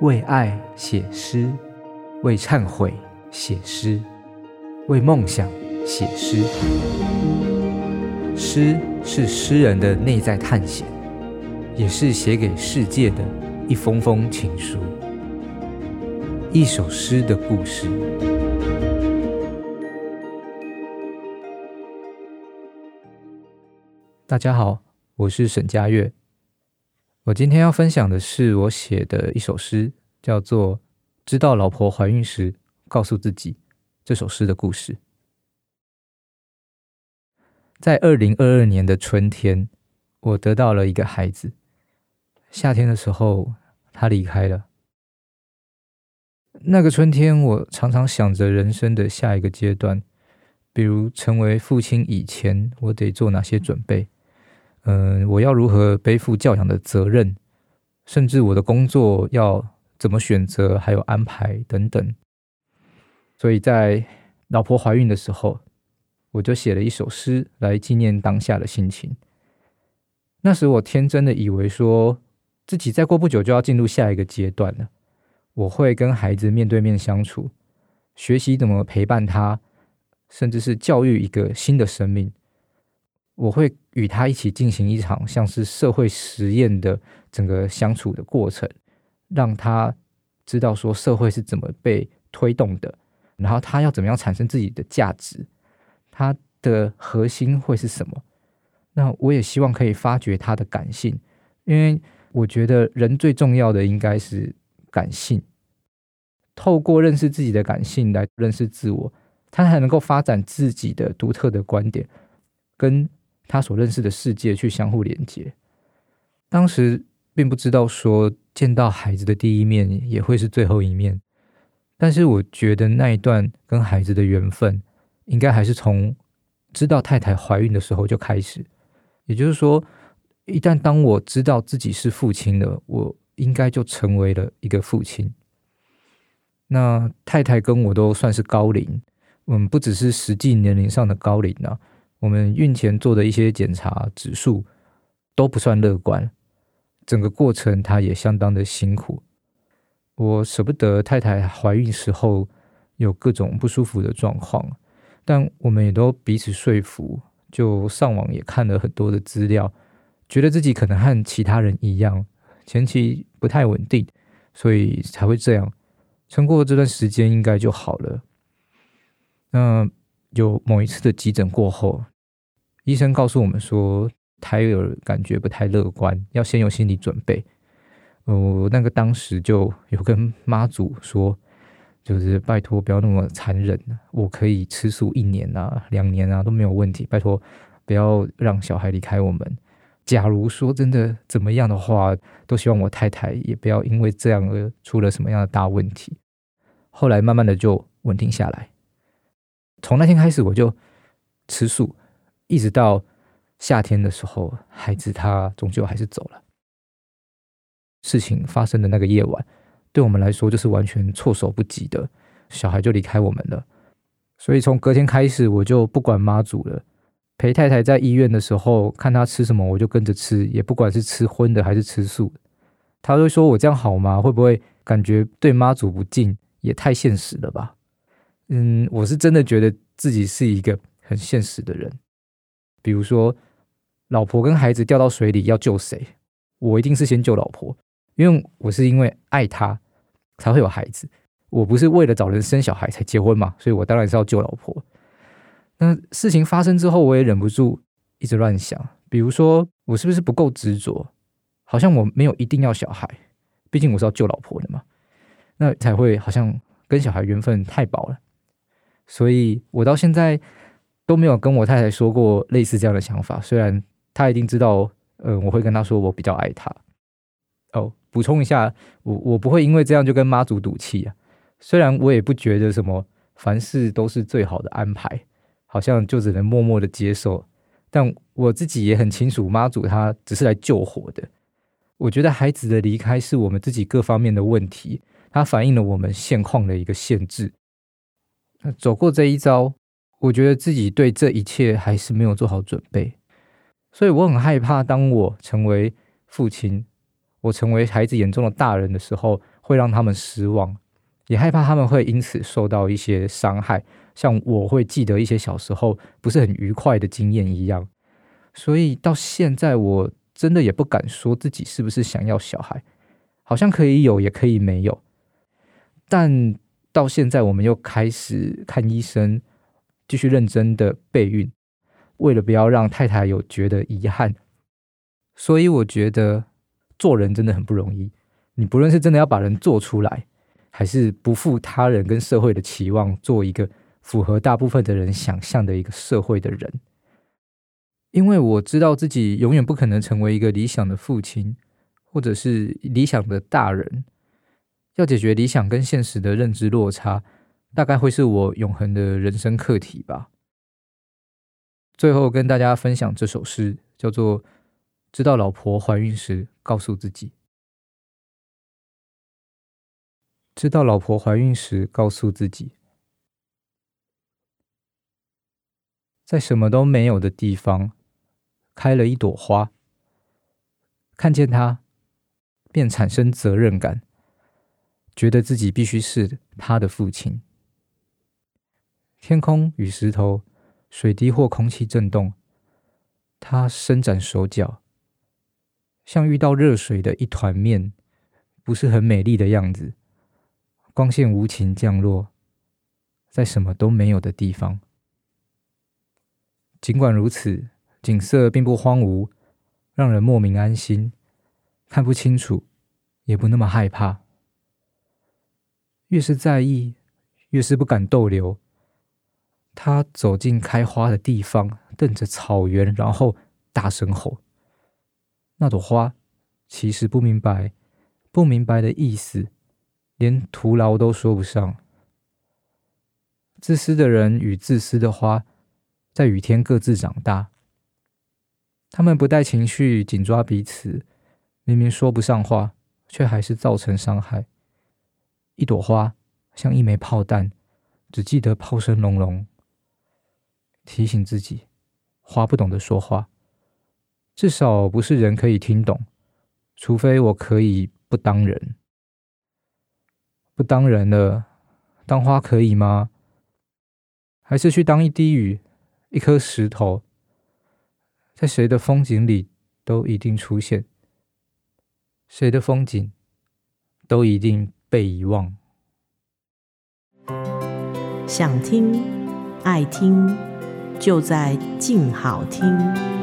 为爱写诗，为忏悔写诗，为梦想写诗。诗是诗人的内在探险，也是写给世界的一封封情书。一首诗的故事。大家好，我是沈嘉月。我今天要分享的是我写的一首诗，叫做《知道老婆怀孕时告诉自己》这首诗的故事。在二零二二年的春天，我得到了一个孩子。夏天的时候，他离开了。那个春天，我常常想着人生的下一个阶段，比如成为父亲以前，我得做哪些准备。嗯，我要如何背负教养的责任，甚至我的工作要怎么选择，还有安排等等。所以在老婆怀孕的时候，我就写了一首诗来纪念当下的心情。那时我天真的以为说，自己再过不久就要进入下一个阶段了，我会跟孩子面对面相处，学习怎么陪伴他，甚至是教育一个新的生命。我会与他一起进行一场像是社会实验的整个相处的过程，让他知道说社会是怎么被推动的，然后他要怎么样产生自己的价值，他的核心会是什么？那我也希望可以发掘他的感性，因为我觉得人最重要的应该是感性，透过认识自己的感性来认识自我，他才能够发展自己的独特的观点跟。他所认识的世界去相互连接，当时并不知道说见到孩子的第一面也会是最后一面，但是我觉得那一段跟孩子的缘分，应该还是从知道太太怀孕的时候就开始。也就是说，一旦当我知道自己是父亲了，我应该就成为了一个父亲。那太太跟我都算是高龄，嗯，不只是实际年龄上的高龄啊。我们孕前做的一些检查指数都不算乐观，整个过程她也相当的辛苦。我舍不得太太怀孕时候有各种不舒服的状况，但我们也都彼此说服，就上网也看了很多的资料，觉得自己可能和其他人一样，前期不太稳定，所以才会这样。撑过这段时间应该就好了。那有某一次的急诊过后。医生告诉我们说，胎儿感觉不太乐观，要先有心理准备。我那个当时就有跟妈祖说，就是拜托不要那么残忍，我可以吃素一年啊、两年啊都没有问题，拜托不要让小孩离开我们。假如说真的怎么样的话，都希望我太太也不要因为这样而出了什么样的大问题。后来慢慢的就稳定下来，从那天开始我就吃素。一直到夏天的时候，孩子他终究还是走了。事情发生的那个夜晚，对我们来说就是完全措手不及的，小孩就离开我们了。所以从隔天开始，我就不管妈祖了。陪太太在医院的时候，看她吃什么，我就跟着吃，也不管是吃荤的还是吃素的。她会说我这样好吗？会不会感觉对妈祖不敬？也太现实了吧？嗯，我是真的觉得自己是一个很现实的人。比如说，老婆跟孩子掉到水里要救谁？我一定是先救老婆，因为我是因为爱她才会有孩子。我不是为了找人生小孩才结婚嘛，所以我当然是要救老婆。那事情发生之后，我也忍不住一直乱想，比如说我是不是不够执着？好像我没有一定要小孩，毕竟我是要救老婆的嘛。那才会好像跟小孩缘分太薄了，所以我到现在。都没有跟我太太说过类似这样的想法，虽然她一定知道，嗯，我会跟她说我比较爱她。哦，补充一下，我我不会因为这样就跟妈祖赌气啊。虽然我也不觉得什么凡事都是最好的安排，好像就只能默默的接受，但我自己也很清楚，妈祖她只是来救火的。我觉得孩子的离开是我们自己各方面的问题，它反映了我们现况的一个限制。那走过这一遭。我觉得自己对这一切还是没有做好准备，所以我很害怕，当我成为父亲，我成为孩子眼中的大人的时候，会让他们失望，也害怕他们会因此受到一些伤害，像我会记得一些小时候不是很愉快的经验一样。所以到现在，我真的也不敢说自己是不是想要小孩，好像可以有，也可以没有。但到现在，我们又开始看医生，继续认真的备孕，为了不要让太太有觉得遗憾。所以我觉得做人真的很不容易。你不论是真的要把人做出来，还是不负他人跟社会的期望，做一个符合大部分的人想象的一个社会的人。因为我知道自己永远不可能成为一个理想的父亲，或者是理想的大人。要解决理想跟现实的认知落差，大概会是我永恒的人生课题吧。最后跟大家分享这首诗，叫做。知道老婆怀孕时，告诉自己；知道老婆怀孕时，告诉自己，在什么都没有的地方开了一朵花，看见它，便产生责任感，觉得自己必须是他的父亲。天空与石头、水滴或空气震动，他伸展手脚。像遇到热水的一团面，不是很美丽的样子。光线无情降落在什么都没有的地方。尽管如此，景色并不荒芜，让人莫名安心。看不清楚，也不那么害怕。越是在意，越是不敢逗留。他走进开花的地方，瞪着草原，然后大声吼。那朵花其实不明白，不明白的意思，连徒劳都说不上。自私的人与自私的花，在雨天各自长大。他们不带情绪，紧抓彼此，明明说不上话，却还是造成伤害。一朵花像一枚炮弹，只记得炮声隆隆，提醒自己，花不懂得说话。至少不是人可以听懂，除非我可以不当人，不当人了，当花可以吗？还是去当一滴雨，一颗石头，在谁的风景里都一定出现，谁的风景都一定被遗忘。想听，爱听，就在静好听。